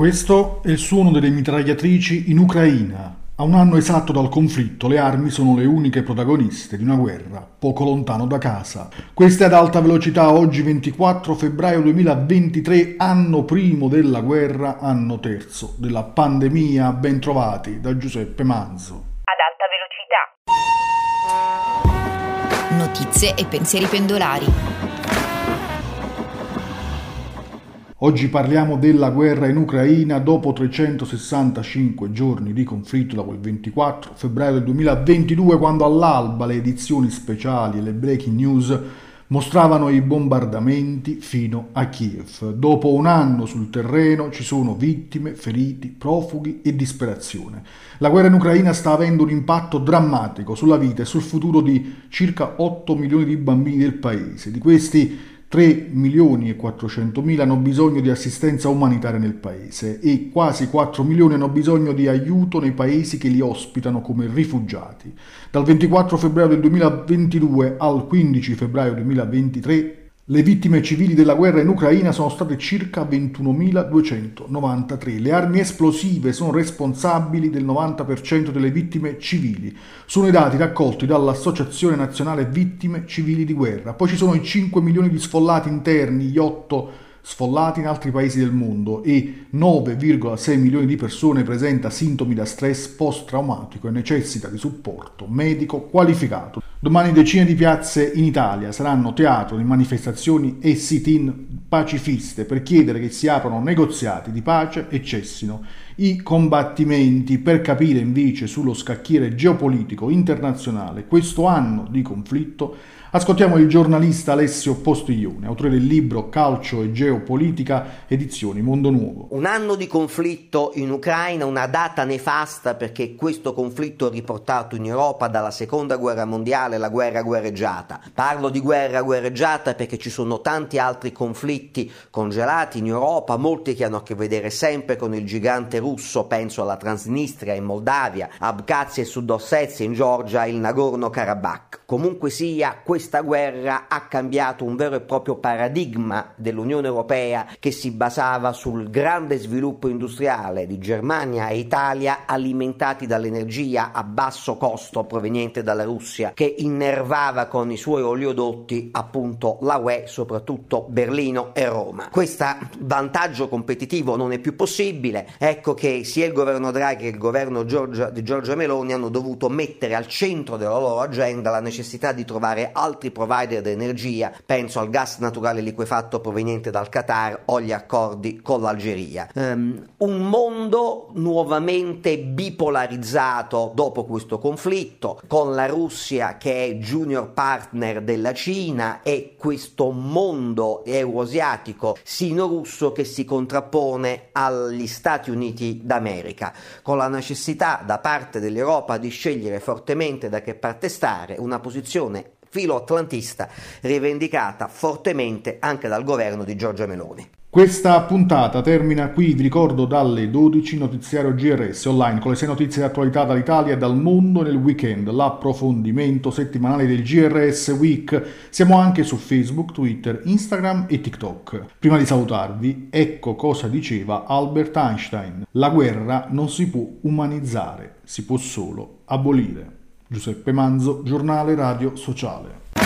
Questo è il suono delle mitragliatrici in Ucraina. A un anno esatto dal conflitto le armi sono le uniche protagoniste di una guerra poco lontano da casa. Questa è ad alta velocità oggi 24 febbraio 2023, anno primo della guerra, anno terzo della pandemia. Ben trovati da Giuseppe Manzo. Ad alta velocità. Notizie e pensieri pendolari. Oggi parliamo della guerra in Ucraina dopo 365 giorni di conflitto da quel 24 febbraio del 2022 quando all'alba le edizioni speciali e le breaking news mostravano i bombardamenti fino a Kiev. Dopo un anno sul terreno ci sono vittime, feriti, profughi e disperazione. La guerra in Ucraina sta avendo un impatto drammatico sulla vita e sul futuro di circa 8 milioni di bambini del paese. Di questi 3 milioni e 400 mila hanno bisogno di assistenza umanitaria nel paese e quasi 4 milioni hanno bisogno di aiuto nei paesi che li ospitano come rifugiati. Dal 24 febbraio del 2022 al 15 febbraio 2023 le vittime civili della guerra in Ucraina sono state circa 21.293. Le armi esplosive sono responsabili del 90% delle vittime civili. Sono i dati raccolti dall'Associazione Nazionale Vittime Civili di Guerra. Poi ci sono i 5 milioni di sfollati interni, gli 8 sfollati in altri paesi del mondo e 9,6 milioni di persone presenta sintomi da stress post-traumatico e necessita di supporto medico qualificato. Domani decine di piazze in Italia saranno teatro di manifestazioni e sit-in pacifiste per chiedere che si aprano negoziati di pace e cessino i combattimenti. Per capire invece sullo scacchiere geopolitico internazionale questo anno di conflitto Ascoltiamo il giornalista Alessio Postiglione, autore del libro Calcio e Geopolitica, edizioni Mondo Nuovo. Un anno di conflitto in Ucraina, una data nefasta perché questo conflitto è riportato in Europa dalla seconda guerra mondiale, la guerra guerreggiata. Parlo di guerra guerreggiata perché ci sono tanti altri conflitti congelati in Europa, molti che hanno a che vedere sempre con il gigante russo, penso alla Transnistria in Moldavia, Abkhazia e Sud-Ossetia in Georgia, il Nagorno-Karabakh. Comunque sia, questo questa guerra ha cambiato un vero e proprio paradigma dell'Unione Europea che si basava sul grande sviluppo industriale di Germania e Italia alimentati dall'energia a basso costo proveniente dalla Russia che innervava con i suoi oleodotti appunto la UE, soprattutto Berlino e Roma. Questo vantaggio competitivo non è più possibile, ecco che sia il governo Draghi che il governo Giorgia, di Giorgia Meloni hanno dovuto mettere al centro della loro agenda la necessità di trovare altri altri provider di energia, penso al gas naturale liquefatto proveniente dal Qatar o agli accordi con l'Algeria. Um, un mondo nuovamente bipolarizzato dopo questo conflitto, con la Russia che è junior partner della Cina e questo mondo euroasiatico sino-russo che si contrappone agli Stati Uniti d'America, con la necessità da parte dell'Europa di scegliere fortemente da che parte stare, una posizione filo atlantista rivendicata fortemente anche dal governo di Giorgia Meloni. Questa puntata termina qui, vi ricordo dalle 12 notiziario GRS online con le 6 notizie di attualità dall'Italia e dal mondo nel weekend, l'approfondimento settimanale del GRS Week. Siamo anche su Facebook, Twitter, Instagram e TikTok. Prima di salutarvi, ecco cosa diceva Albert Einstein. La guerra non si può umanizzare, si può solo abolire. Giuseppe Manzo, giornale radio sociale.